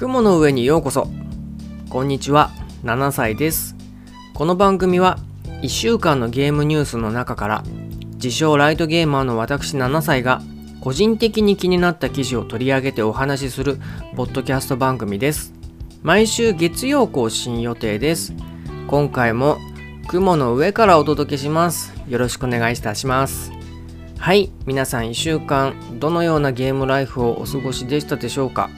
雲の上にようこそ。こんにちは。7歳です。この番組は1週間のゲームニュースの中から自称ライトゲーマーの私7歳が個人的に気になった記事を取り上げてお話しするポッドキャスト番組です。毎週月曜更新予定です。今回も雲の上からお届けします。よろしくお願いいたします。はい。皆さん1週間どのようなゲームライフをお過ごしでしたでしょうか？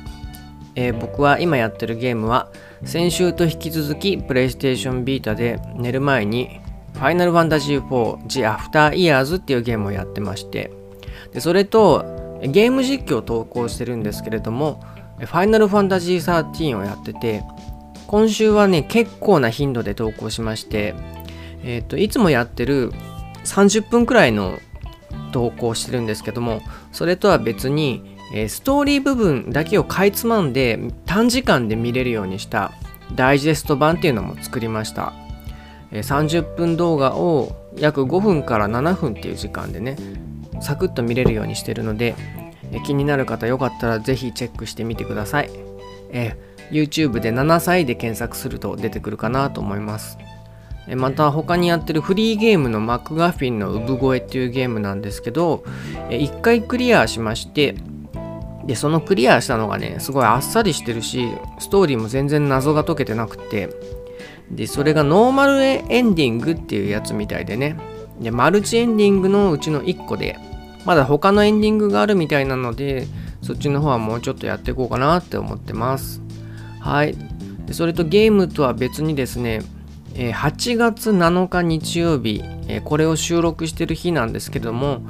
えー、僕は今やってるゲームは先週と引き続きプレイステーションビータで寝る前にファイナルファンタジー4 The After Years っていうゲームをやってましてでそれとゲーム実況を投稿してるんですけれどもファイナルファンタジー13をやってて今週はね結構な頻度で投稿しましてえっ、ー、といつもやってる30分くらいの投稿してるんですけどもそれとは別にえストーリー部分だけをかいつまんで短時間で見れるようにしたダイジェスト版っていうのも作りました、え30分動画を約5分から7分っていう時間でねサクッと見れるようにしてるので、え気になる方よかったらぜひチェックしてみてください、え YouTube で7歳で検索すると出てくるかなと思います。また他にやってるフリーゲームのマクガフィンの産声っていうゲームなんですけど1回クリアしましてで、そのクリアしたのがね、すごいあっさりしてるし、ストーリーも全然謎が解けてなくて、で、それがノーマルエンディングっていうやつみたいでね、で、マルチエンディングのうちの1個で、まだ他のエンディングがあるみたいなので、そっちの方はもうちょっとやっていこうかなって思ってます。はい。でそれとゲームとは別にですね、8月7日日曜日、これを収録してる日なんですけども、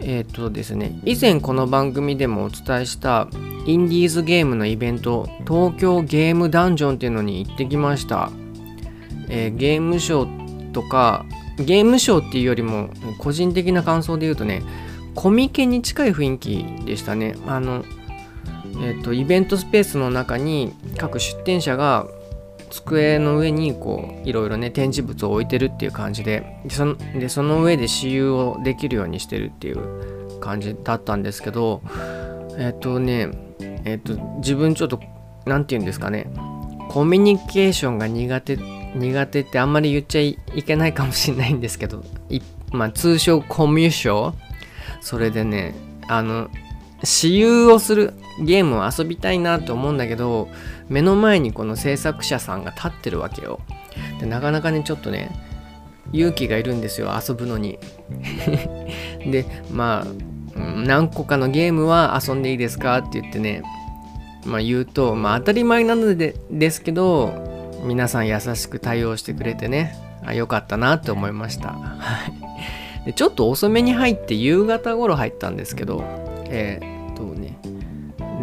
えっ、ー、とですね、以前この番組でもお伝えしたインディーズゲームのイベント、東京ゲームダンジョンっていうのに行ってきました。えー、ゲームショーとか、ゲームショーっていうよりも個人的な感想で言うとね、コミケに近い雰囲気でしたね。あの、えっ、ー、と、イベントスペースの中に各出店者が机の上にこういろいろね展示物を置いてるっていう感じでそのでその上で私有をできるようにしてるっていう感じだったんですけどえっ、とねえっ、と自分ちょっと何て言うんですかねコミュニケーションが苦手苦手ってあんまり言っちゃいけないかもしれないんですけどまあ通称コミュ障？それでねあの私有をするゲームを遊びたいなと思うんだけど目の前にこの制作者さんが立ってるわけよ。でなかなかねちょっとね勇気がいるんですよ遊ぶのに。でまあ何個かのゲームは遊んでいいですかって言ってねまあ言うとまあ当たり前なのでですけど皆さん優しく対応してくれてねあよかったなって思いました。でちょっと遅めに入って夕方頃入ったんですけどえー、っとね。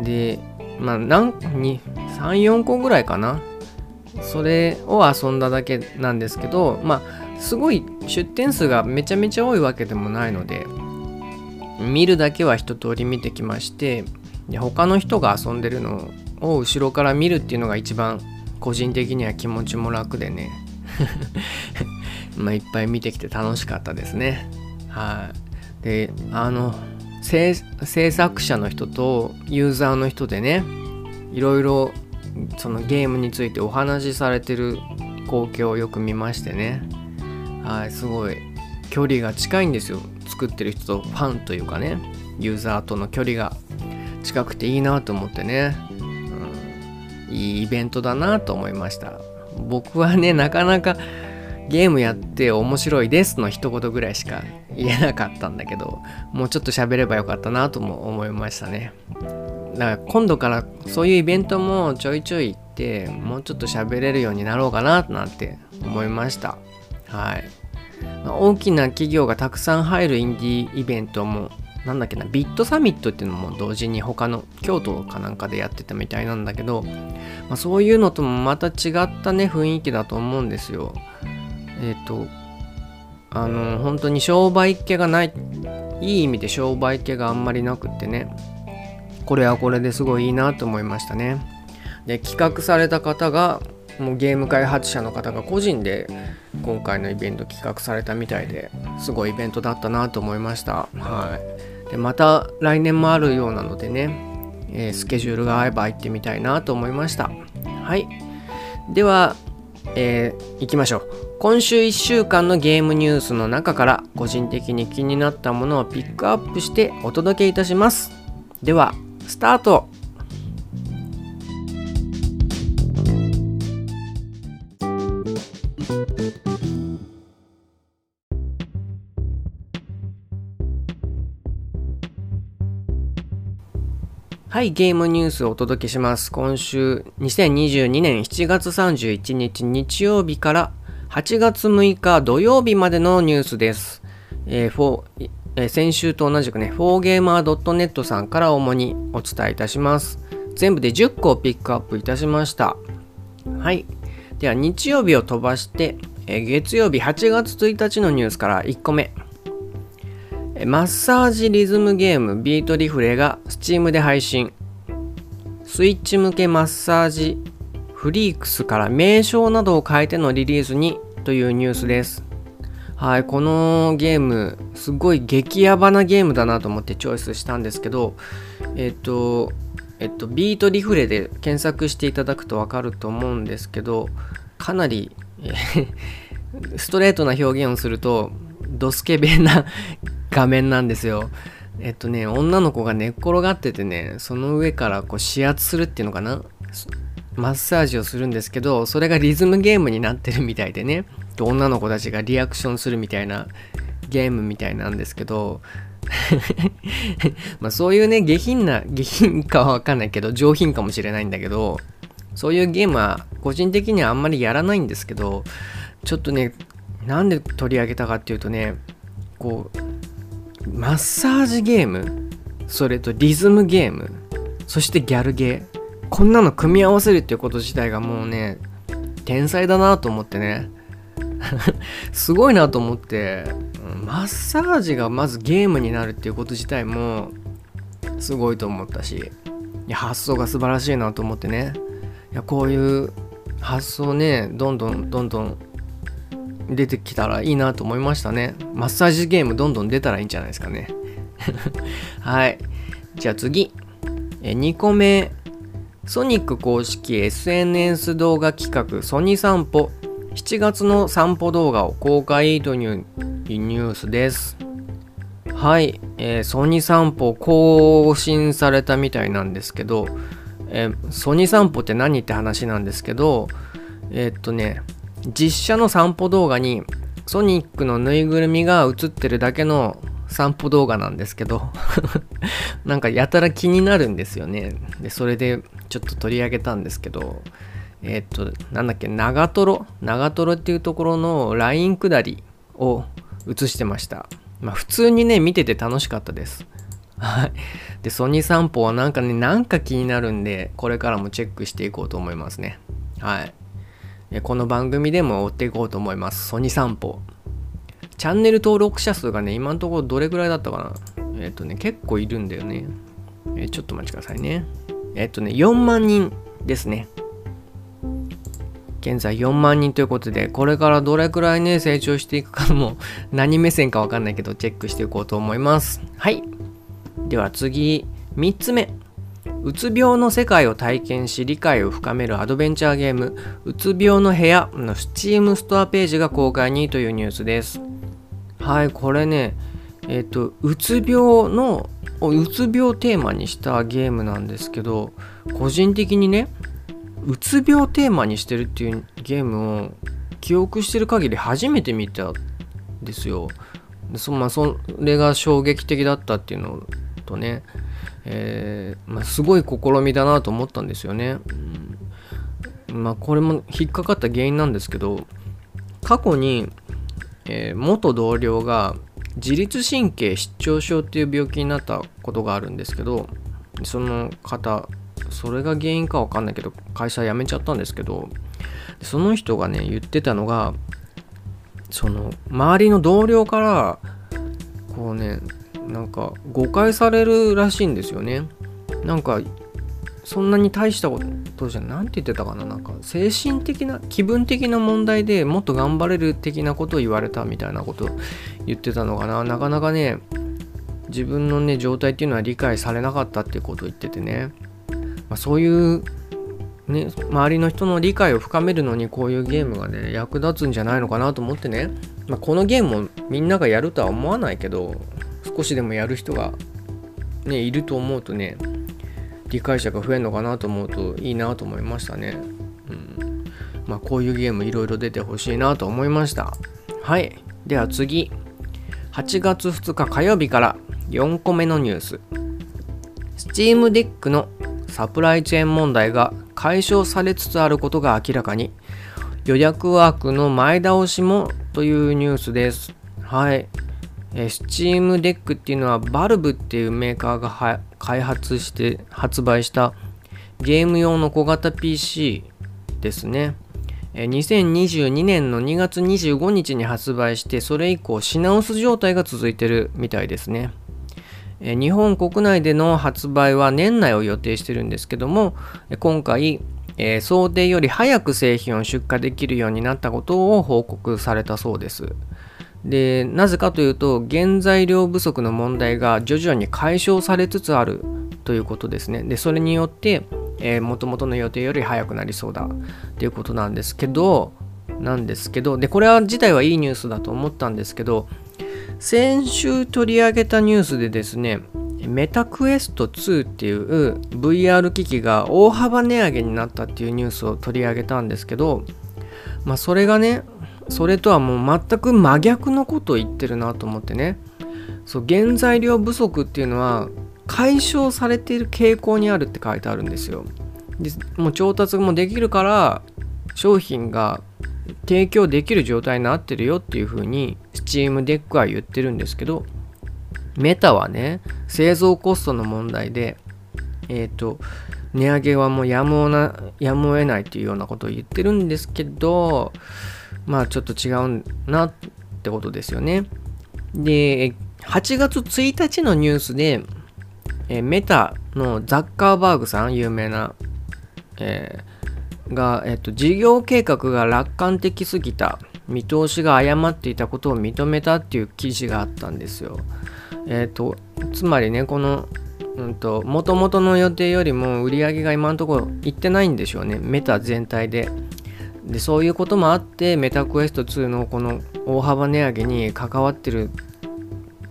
でまあ何34個ぐらいかな。それを遊んだだけなんですけどまあすごい出店数がめちゃめちゃ多いわけでもないので見るだけは一通り見てきましてで他の人が遊んでるのを後ろから見るっていうのが一番個人的には気持ちも楽でね。まあいっぱい見てきて楽しかったですね。はい。であの制作者の人とユーザーの人でねいろいろそのゲームについてお話しされてる光景をよく見ましてね。はいすごい。距離が近いんですよ。作ってる人とファンというかね。ユーザーとの距離が近くていいなと思ってね、うん、いいイベントだなと思いました。僕はねなかなかゲームやって面白いですの一言ぐらいしか言えなかったんだけどもうちょっと喋ればよかったなとも思いましたね。だから今度からそういうイベントもちょいちょい行ってもうちょっと喋れるようになろうかななんて思いました。はい。大きな企業がたくさん入るインディーイベントもなんだっけなビットサミットっていうのも同時に他の京都かなんかでやってたみたいなんだけど、まあ、そういうのともまた違ったね雰囲気だと思うんですよ。えっ、ー、とあの本当に商売っ気がないいい意味で商売っ気があんまりなくってねこれはこれですごいいいなと思いましたね。で企画された方がもうゲーム開発者の方が個人で今回のイベント企画されたみたいですごいイベントだったなと思いました。はい。でまた来年もあるようなのでねえー、スケジュールが合えば行ってみたいなと思いました。はい。では、えー、行きましょう今週1週間のゲームニュースの中から個人的に気になったものをピックアップしてお届けいたしますではスタートはい、ゲームニュースをお届けします。今週、2022年7月31日日曜日から8月6日土曜日までのニュースです。えーえー、先週と同じくね、4gamer.net さんから主にお伝えいたします。全部で10個をピックアップいたしました。はい。では、日曜日を飛ばして、えー、月曜日8月1日のニュースから1個目。マッサージリズムゲームビートリフレが Steam で配信スイッチ向けマッサージフリークスから名称などを変えてのリリースにというニュースですはいこのゲームすごい激ヤバなゲームだなと思ってチョイスしたんですけどえっとえっとビートリフレで検索していただくと分かると思うんですけどかなり ストレートな表現をするとドスケベな画面なんですよ。えっとね、女の子が寝っ転がっててね、その上からこう指圧するっていうのかな？マッサージをするんですけど、それがリズムゲームになってるみたいでね、女の子たちがリアクションするみたいなゲームみたいなんですけど、まあそういうね、下品な、下品かはわかんないけど、上品かもしれないんだけど、そういうゲームは個人的にはあんまりやらないんですけど、ちょっとね、なんで取り上げたかっていうとね、こう、マッサージゲームそれとリズムゲームそしてギャルゲーこんなの組み合わせるっていうこと自体がもうね天才だなと思ってね すごいなと思ってマッサージがまずゲームになるっていうこと自体もすごいと思ったし発想が素晴らしいなと思ってねいやこういう発想ねどんどんどんどん出てきたらいいなと思いましたね。マッサージゲームどんどん出たらいいんじゃないですかね。はい。じゃあ次。え2個目。ソニック公式 SNS 動画企画ソニ散歩7月の散歩動画を公開というニュースです。はい、えー、ソニ散歩更新されたみたいなんですけど、えー、ソニ散歩って何って話なんですけど、えー、っとね、実写の散歩動画にソニックのぬいぐるみが映ってるだけの散歩動画なんですけど なんかやたら気になるんですよね。でそれでちょっと取り上げたんですけどえ、っとなんだっけ長瀞？長瀞っていうところのライン下りを映してました。まあ普通にね見てて楽しかったです。はい。でソニー散歩はなんかねなんか気になるんでこれからもチェックしていこうと思いますね。はい。この番組でも追っていこうと思います。ソニー散歩。チャンネル登録者数がね、今のところどれぐらいだったかなえっ、とね、結構いるんだよね。えー、ちょっとお待ちくださいね。えっ、とね、4万人ですね。現在4万人ということで、これからどれくらいね、成長していくかも、何目線かわかんないけど、チェックしていこうと思います。はい。では次、3つ目。うつ病の世界を体験し理解を深めるアドベンチャーゲームうつ病の部屋の Steam ストアページが公開にというニュースですはいこれねえっ、ー、とうつ病のうつ病テーマにしたゲームなんですけど個人的にねうつ病テーマにしてるっていうゲームを記憶してる限り初めて見たんですよそ,、まあ、それが衝撃的だったっていうのとねえー、まあ、すごい試みだなと思ったんですよね。うん、まあこれも引っかかった原因なんですけど過去に、えー、元同僚が自律神経失調症っていう病気になったことがあるんですけどその方それが原因かわかんないけど会社辞めちゃったんですけどその人がね言ってたのがその周りの同僚からこうねなんか誤解されるらしいんですよね。なんかそんなに大したことじゃ何て言ってたかな。なんか精神的な気分的な問題でもっと頑張れる的なことを言われたみたいなこと言ってたのかな。なかなかね自分のね状態っていうのは理解されなかったっていうことを言っててね。まあ、そういうね、周りの人の理解を深めるのにこういうゲームがね役立つんじゃないのかなと思ってね、まあ、このゲームもみんながやるとは思わないけど少しでもやる人が、ね、いると思うとね理解者が増えるのかなと思うといいなと思いましたね。うんまあ、こういうゲームいろいろ出てほしいなと思いました。はい。では次。8月2日火曜日から4個目のニュース。Steam Deck のサプライチェーン問題が解消されつつあることが明らかに予約枠の前倒しもというニュースです。はい。え Steam Deck っていうのは Valve っていうメーカーが開発して発売したゲーム用の小型 PC ですね。2022年の2月25日に発売してそれ以降品薄状態が続いてるみたいですね。日本国内での発売は年内を予定してるんですけども今回、えー、想定より早く製品を出荷できるようになったことを報告されたそうです。でなぜかというと原材料不足の問題が徐々に解消されつつあるということですね。でそれによってもともとの予定より早くなりそうだっていうことなんですけどなんですけどでこれは自体はいいニュースだと思ったんですけど先週取り上げたニュースでですねメタクエスト2っていう VR 機器が大幅値上げになったっていうニュースを取り上げたんですけどまあそれがねそれとはもう全く真逆のことを言ってるなと思ってね。そう原材料不足っていうのは解消されている傾向にあるって書いてあるんですよ。でもう調達もできるから商品が提供できる状態になってるよっていう風に Steam Deck は言ってるんですけどメタはね製造コストの問題でえっ、ー、と値上げはもうやむをなやむを得ないっていうようなことを言ってるんですけどまあちょっと違うなってことですよねで8月1日のニュースで、えメタのザッカーバーグさん有名な、えーが、えっと、事業計画が楽観的すぎた見通しが誤っていたことを認めたっていう記事があったんですよ。えっとつまりねこのうんと元々の予定よりも売り上げが今のところいってないんでしょうねメタ全体で。でそういうこともあってメタクエスト2のこの大幅値上げに関わってるん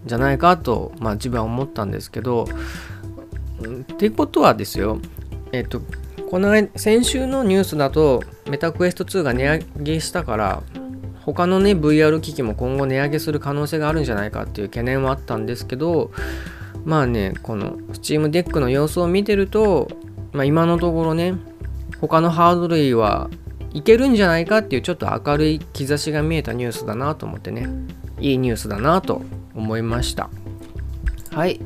じゃないかと、まあ、自分は思ったんですけどってことはですよえっとこの先週のニュースだとメタクエスト2が値上げしたから他のね VR 機器も今後値上げする可能性があるんじゃないかっていう懸念はあったんですけどまあねこの Steam Deck の様子を見てると、まあ、今のところね他のハード類はいけるんじゃないかっていうちょっと明るい兆しが見えたニュースだなと思ってね。いいニュースだなと思いました。はい。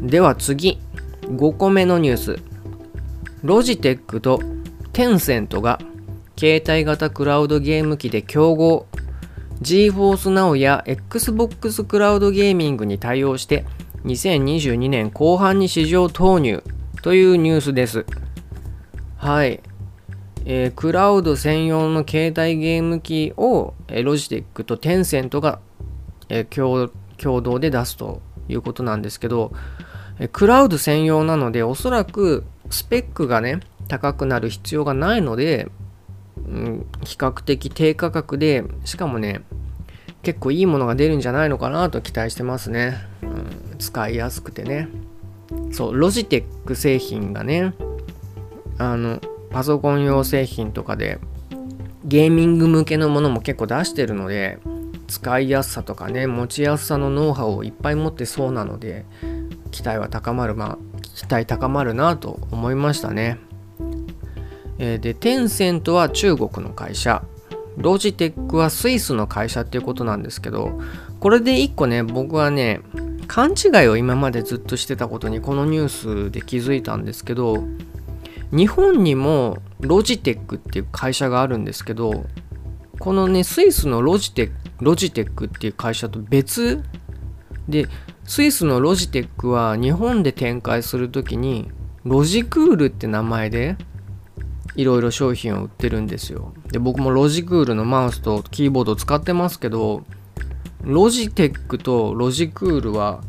では次。5個目のニュース。ロジテックとテンセントが携帯型クラウドゲーム機で競合。GForce Now や Xbox クラウドゲーミングに対応して2022年後半に市場投入というニュースです。はい。えー、クラウド専用の携帯ゲーム機を、えー、ロジテックとテンセントが、えー、共同で出すということなんですけど、えクラウド専用なのでおそらくスペックがね高くなる必要がないので、うん、比較的低価格でしかもね結構いいものが出るんじゃないのかなと期待してますね、うん、使いやすくてね。そうロジテック製品がねあのパソコン用製品とかでゲーミング向けのものも結構出してるので使いやすさとかね持ちやすさのノウハウをいっぱい持ってそうなので期待は高まるまあ期待高まるなと思いましたね。えー、で、テンセントは中国の会社、ロジテックはスイスの会社っていうことなんですけど、これで一個ね、僕はね、勘違いを今までずっとしてたことにこのニュースで気づいたんですけど、日本にもロジテックっていう会社があるんですけど、このね、スイスのロジテックロジテックっていう会社と別で、スイスのロジテックは日本で展開する時にロジクールって名前でいろいろ商品を売ってるんですよ。で僕もロジクールのマウスとキーボードを使ってますけどロジテックとロジクールは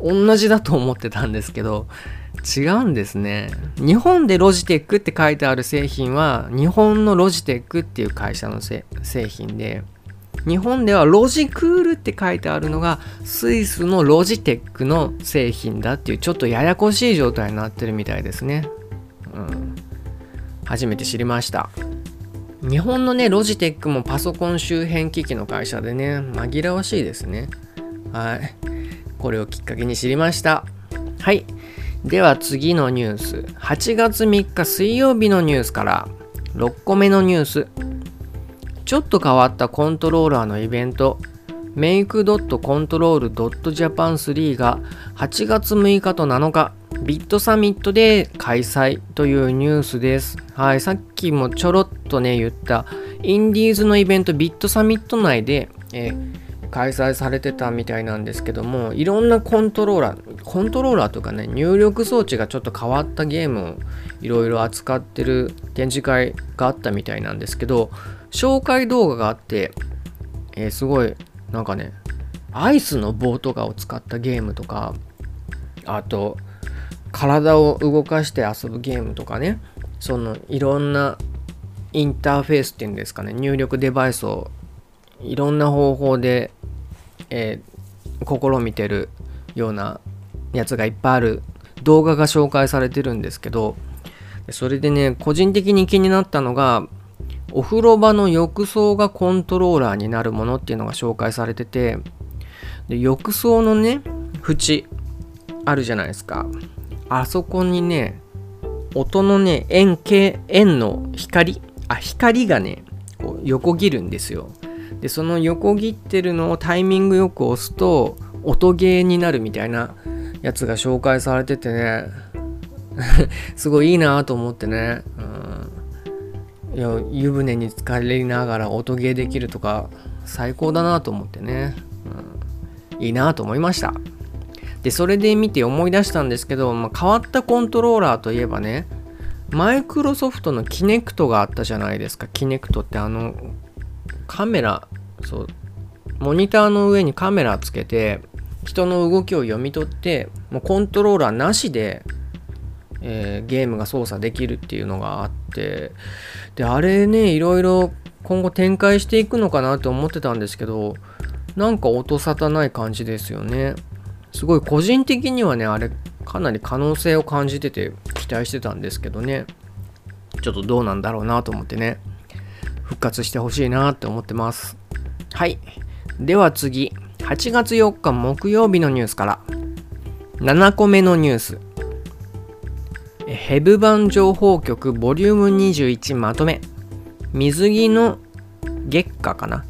同じだと思ってたんですけど違うんですね。日本でロジテックって書いてある製品は日本のロジテックっていう会社の製品で日本ではロジクールって書いてあるのがスイスのロジテックの製品だっていうちょっとややこしい状態になってるみたいですね、うん、初めて知りました。日本のねロジテックもパソコン周辺機器の会社でね紛らわしいですね。はい。これをきっかけに知りました。はい。では次のニュース。8月3日水曜日のニュースから。6個目のニュース。ちょっと変わったコントローラーのイベント。Make.Control.Japan3 が8月6日と7日ビットサミットで開催というニュースです。はい、さっきもちょろっとね言ったインディーズのイベントビットサミット内で、えー開催されてたみたいなんですけどもいろんなコントローラーコントローラーとかね入力装置がちょっと変わったゲームをいろいろ扱ってる展示会があったみたいなんですけど紹介動画があって、えー、すごいなんかねアイスの棒とかを使ったゲームとかあと体を動かして遊ぶゲームとかねそのいろんなインターフェースっていうんですかね入力デバイスをいろんな方法でえー、試みてるようなやつがいっぱいある動画が紹介されてるんですけどそれでね個人的に気になったのがお風呂場の浴槽がコントローラーになるものっていうのが紹介されててで浴槽のね縁あるじゃないですか。あそこにね音のね円形円の光あ光がねこう横切るんですよ。でその横切ってるのをタイミングよく押すと音ゲーになるみたいなやつが紹介されててね。すごいいいなと思ってね、うん、いや湯船に浸かりながら音ゲーできるとか最高だなと思ってね、うん、いいなと思いました。でそれで見て思い出したんですけど、まあ、変わったコントローラーといえばねマイクロソフトのキネクトがあったじゃないですか。キネクトってあのカメラそう。モニターの上にカメラつけて人の動きを読み取ってもうコントローラーなしで、えー、ゲームが操作できるっていうのがあってであれねいろいろ今後展開していくのかなと思ってたんですけどなんか音沙汰ない感じですよね。すごい個人的にはねあれかなり可能性を感じてて期待してたんですけどね。ちょっとどうなんだろうなと思ってね復活してほしいなって思ってます。はい。では次、8月4日木曜日のニュースから、7個目のニュース。ヘブ版情報局ボリューム21まとめ。水着の月下かな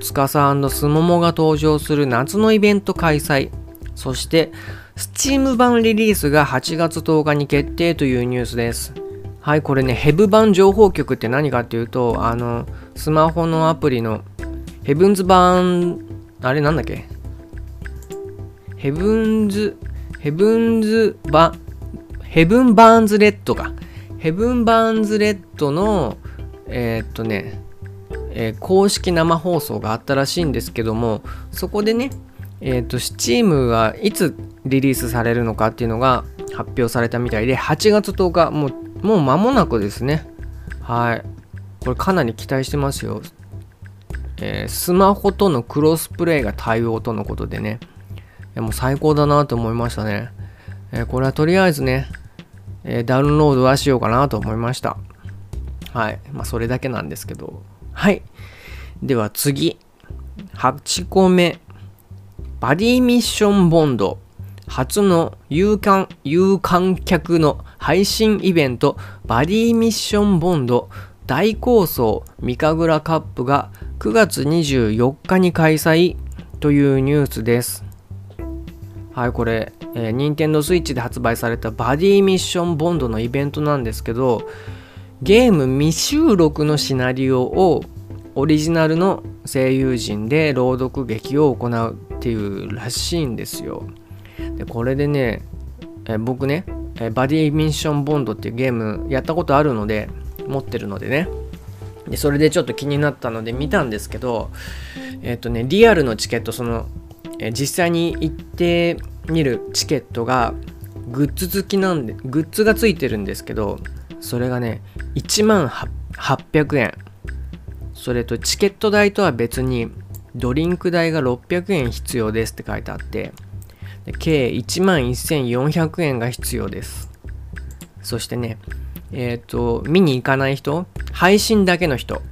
つかさすももが登場する夏のイベント開催。そして、Steam 版リリースが8月10日に決定というニュースです。はい、これね、ヘブ版情報局って何かっていうと、あの、スマホのアプリのヘブンズ版、あれなんだっけ？ヘブンズ、ヘブンズバ、ヘブンバーンズレッドか。ヘブンバーンズレッドの、えー、っとね、えー、公式生放送があったらしいんですけども、そこでね、えっ、と、Steam がいつリリースされるのかっていうのが発表されたみたいで、8月10日、もうもう間もなくですね。はい。これかなり期待してますよ。えー、スマホとのクロスプレイが対応とのことでね。もう最高だなと思いましたね。えー、これはとりあえずね、えー、ダウンロードはしようかなと思いました。はい。まあそれだけなんですけど。はい。では次。8個目。バディミッションボンド。初の有観有観客の配信イベントバディミッションボンド大構想ミカグラカップが9月24日に開催というニュースです。はい、これ、えー、任天堂 switch で発売されたバディミッションボンドのイベントなんですけど、ゲーム未収録のシナリオをオリジナルの声優陣で朗読劇を行うっていうらしいんですよ。でこれでね、え、僕ね、え、バディミッションボンドっていうゲームやったことあるので持ってるのでねでそれでちょっと気になったので見たんですけどえっ、ー、とねリアルのチケットその、え実際に行って見るチケットがグッズ付きなんでグッズが付いてるんですけどそれがね1万800円。それとチケット代とは別にドリンク代が600円必要ですって書いてあって計1万1400円が必要です。そしてねえっ、ー、と見に行かない人配信だけの人。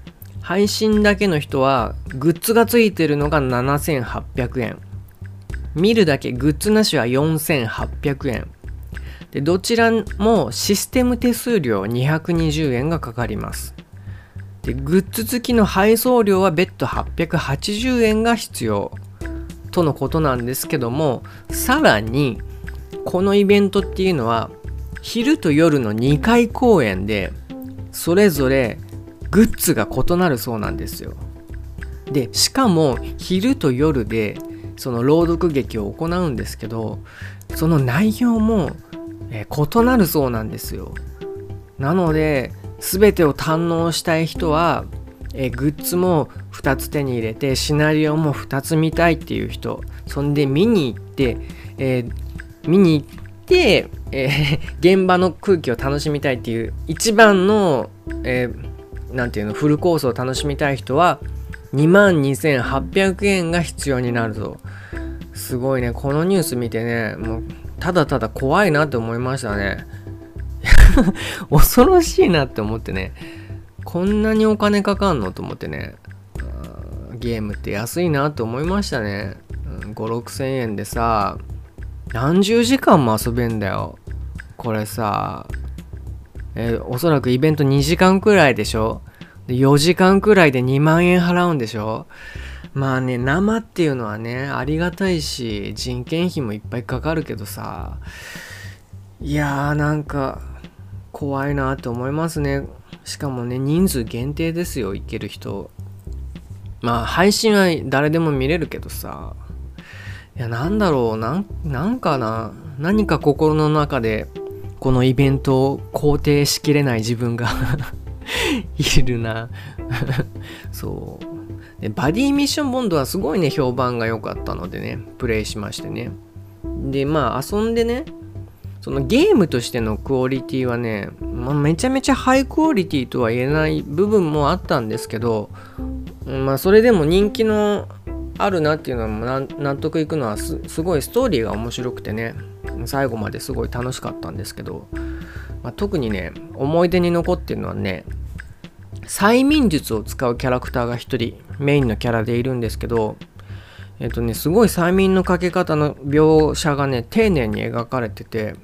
配信だけの人はグッズがついてるのが7800円。見るだけグッズなしは4800円。でどちらもシステム手数料220円がかかります。でグッズ付きの配送料は別途880円が必要。とのことなんですけどもさらにこのイベントっていうのは昼と夜の2回公演でそれぞれグッズが異なるそうなんですよ。でしかも昼と夜でその朗読劇を行うんですけどその内容も、え異なるそうなんですよ。なので全てを堪能したい人は、えグッズも2つ手に入れてシナリオも2つ見たいっていう人そんで見に行って、えー、見に行って、えー、現場の空気を楽しみたいっていう一番の、えー、ていうのフルコースを楽しみたい人は2万2800円が必要になるぞ。すごいね。このニュース見てねもうただただ怖いなって思いましたね。恐ろしいなって思ってね。こんなにお金かかんのと思ってね。ゲームって安いなって思いましたね。5 6 0 0 0円でさ何十時間も遊べんだよ。これさえー、おそらくイベント2時間くらいでしょ？で4時間くらいで2万円払うんでしょ？まあね生っていうのはねありがたいし人件費もいっぱいかかるけどさいやーなんか怖いなって思いますね。しかもね人数限定ですよ行ける人。まあ配信は誰でも見れるけどさ。いやなんだろう。なんなんかな。何か心の中でこのイベントを肯定しきれない自分が いるな。そう。でバディミッションボンドはすごいね評判が良かったのでね。プレイしましてね。でまあ遊んでねそのゲームとしてのクオリティはね、まあ、めちゃめちゃハイクオリティとは言えない部分もあったんですけどまあそれでも人気のあるなっていうのは納得いくのはすごいストーリーが面白くてね。最後まですごい楽しかったんですけど。まあ、特にね思い出に残ってるのはね催眠術を使うキャラクターが1人メインのキャラでいるんですけどえっとねすごい催眠のかけ方の描写がね丁寧に描かれてて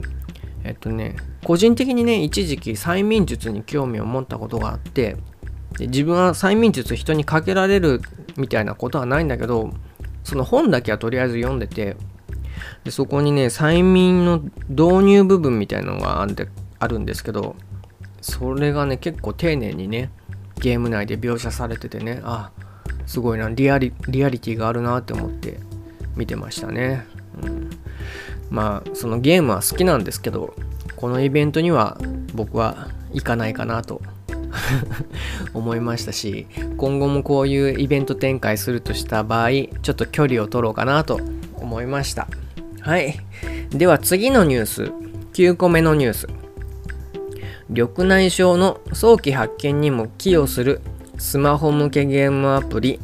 えっとね個人的にね一時期催眠術に興味を持ったことがあってで自分は催眠術人にかけられるみたいなことはないんだけどその本だけはとりあえず読んでてでそこにね催眠の導入部分みたいなのがあってあるんですけどそれがね結構丁寧にねゲーム内で描写されててねあすごいなリアリリアリティがあるなって思って見てましたね、うん、まあそのゲームは好きなんですけどこのイベントには僕は行かないかなと 思いましたし今後もこういうイベント展開するとした場合ちょっと距離を取ろうかなと思いました。はい。では次のニュース。9個目のニュース。緑内障の早期発見にも寄与するスマホ向けゲームアプリ、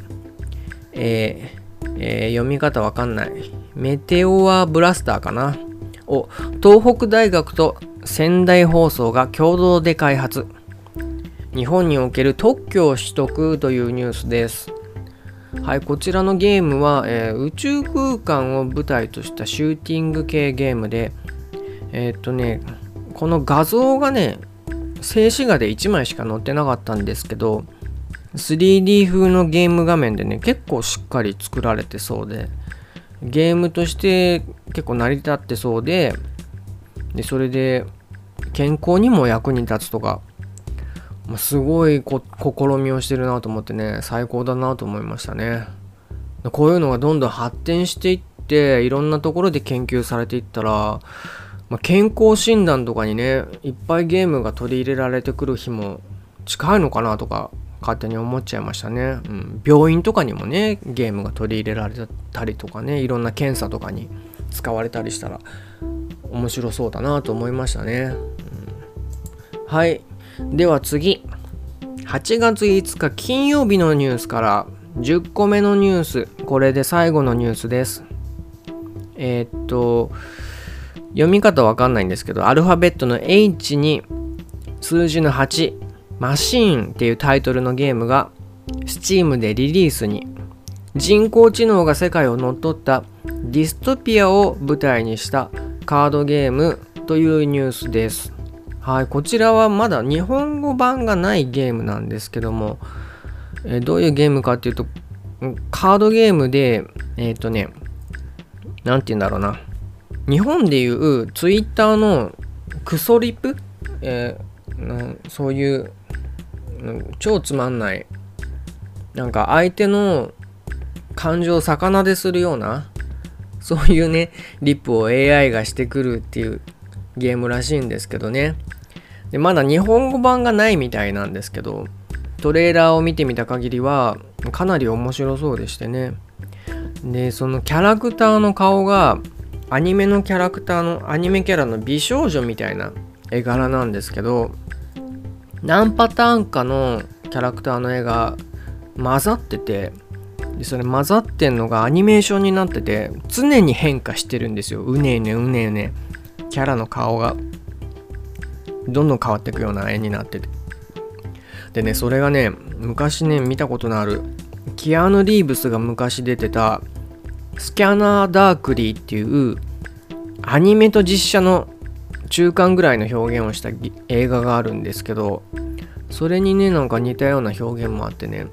えーえー、読み方わかんない。メテオアブラスターかな？を東北大学と仙台放送が共同で開発。日本における特許を取得というニュースです。はい、こちらのゲームは、えー、宇宙空間を舞台としたシューティング系ゲームで、えー、っとね、この画像がね、静止画で1枚しか載ってなかったんですけど 3D 風のゲーム画面でね結構しっかり作られてそうでゲームとして結構成り立ってそうででそれで健康にも役に立つとか、まあ、すごい試みをしてるなと思ってね最高だなと思いましたね。こういうのがどんどん発展していっていろんなところで研究されていったらまあ、健康診断とかにねいっぱいゲームが取り入れられてくる日も近いのかなとか勝手に思っちゃいましたね、うん、病院とかにもねゲームが取り入れられたりとかねいろんな検査とかに使われたりしたら面白そうだなと思いましたね、うん、はい。では次。8月5日金曜日のニュースから。10個目のニュース。これで最後のニュースです。えー、っと読み方わかんないんですけどアルファベットの H に数字の8マシーンっていうタイトルのゲームが Steam でリリースに。人工知能が世界を乗っ取ったディストピアを舞台にしたカードゲームというニュースです。はい、こちらはまだ日本語版がないゲームなんですけども、えどういうゲームかっていうと、カードゲームで、えっ、ー、とね、何て言うんだろうな。日本でいう Twitter のクソリプ、えー、そういう超つまんないなんか相手の感情を逆なでするようなそういうねリップを AI がしてくるっていうゲームらしいんですけどねでまだ日本語版がないみたいなんですけどトレーラーを見てみた限りはかなり面白そうでしてね。でそのキャラクターの顔がアニメのキャラクターのアニメキャラの美少女みたいな絵柄なんですけど何パターンかのキャラクターの絵が混ざっててでそれ混ざってんのがアニメーションになってて常に変化してるんですよ。うねうねうねうね。キャラの顔が。どんどん変わっていくような絵になってて。でねそれがね昔ね見たことのあるキアヌ・リーブスが昔出てたスキャナー・ダークリーっていうアニメと実写の中間ぐらいの表現をした映画があるんですけどそれにねなんか似たような表現もあってね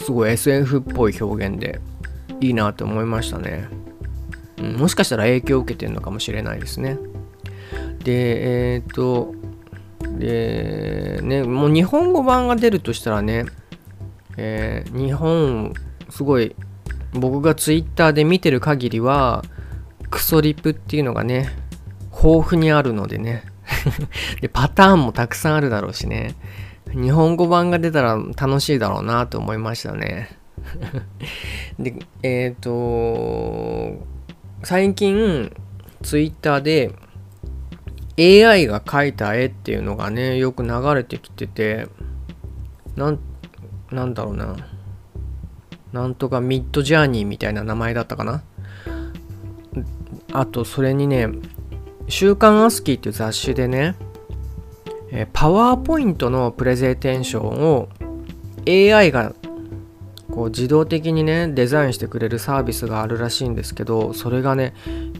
すごい SF っぽい表現でいいなと思いましたね、うん、もしかしたら影響を受けてるのかもしれないですね。でえっ、ー、とでねもう日本語版が出るとしたらね、えー、日本すごい僕が Twitter で見てる限りはクソリプっていうのがね豊富にあるのでね。でパターンもたくさんあるだろうしね。日本語版が出たら楽しいだろうなと思いましたね。でえっ、ー、と最近 Twitter で AI が描いた絵っていうのがねよく流れてきててなんなんだろうな。なんとかミッドジャーニーみたいな名前だったかな。あとそれにね「週刊アスキー」っていう雑誌でねパワーポイントのプレゼンテーションを AI がこう自動的にねデザインしてくれるサービスがあるらしいんですけどそれがね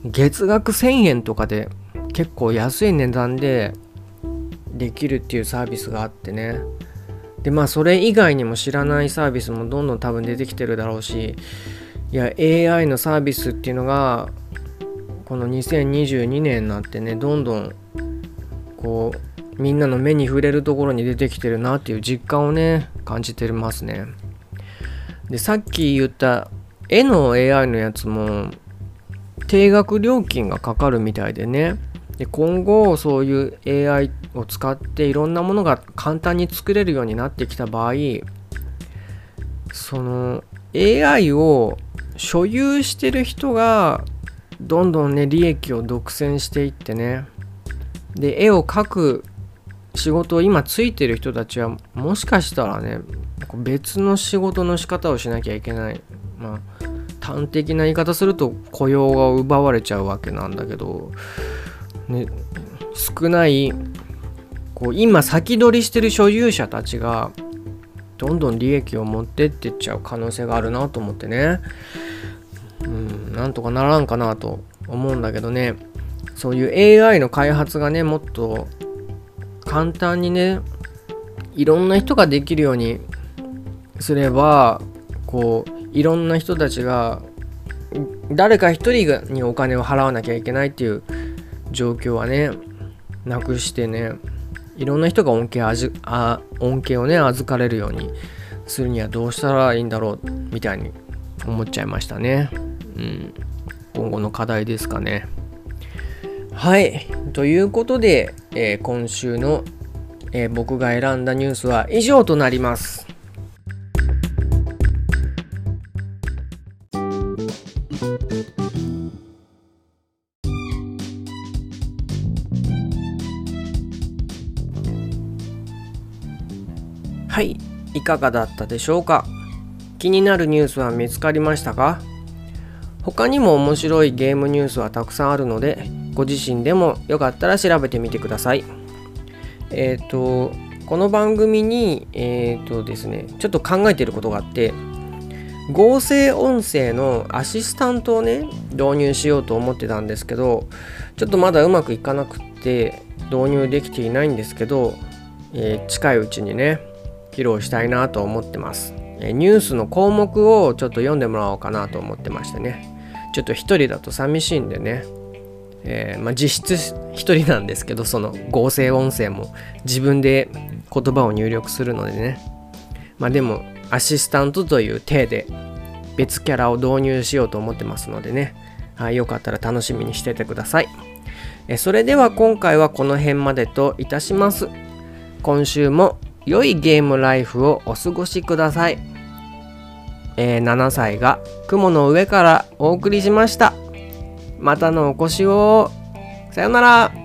月額1000円とかで結構安い値段でできるっていうサービスがあってね。でまあそれ以外にも知らないサービスもどんどん多分出てきてるだろうし。いや AI のサービスっていうのがこの2022年になってねどんどんこうみんなの目に触れるところに出てきてるなっていう実感をね感じてますね。でさっき言った絵の AI のやつも定額料金がかかるみたいでね。で今後そういう AI を使っていろんなものが簡単に作れるようになってきた場合その AI を所有してる人がどんどんね利益を独占していってねで絵を描く仕事を今ついてる人たちはもしかしたらね別の仕事の仕方をしなきゃいけない。まあ端的な言い方すると雇用が奪われちゃうわけなんだけど、ね、少ないこう今先取りしてる所有者たちがどんどん利益を持ってってっちゃう可能性があるなと思ってね。うんなんとかならんかなと思うんだけどね。そういう AI の開発がねもっと簡単にねいろんな人ができるようにすればこういろんな人たちが誰か一人にお金を払わなきゃいけないっていう状況はねなくしてねいろんな人が恩恵あじあ恩恵をね預かれるようにするにはどうしたらいいんだろうみたいに思っちゃいましたね。うん、今後の課題ですかね。はい。ということで、えー、今週の、えー、僕が選んだニュースは以上となります。かがだったでしょうか？気になるニュースは見つかりましたか？他にも面白いゲームニュースはたくさんあるのでご自身でもよかったら調べてみてください。えっ、ー、とこの番組にえっ、ー、とですねちょっと考えてることがあって合成音声のアシスタントをね導入しようと思ってたんですけどちょっとまだうまくいかなくって導入できていないんですけど、えー、近いうちにね披露したいなと思ってます、ニュースの項目をちょっと読んでもらおうかなと思ってましてね。ちょっと一人だと寂しいんでね。えー、まあ、実質一人なんですけどその合成音声も。自分で言葉を入力するのでね。まあでもアシスタントという体で別キャラを導入しようと思ってますのでね、はい、よかったら楽しみにしててください。えそれでは今回はこの辺までといたします。今週も良いゲームライフをお過ごしください、えー、7歳が雲の上からお送りしました。またのお越しを。さよなら。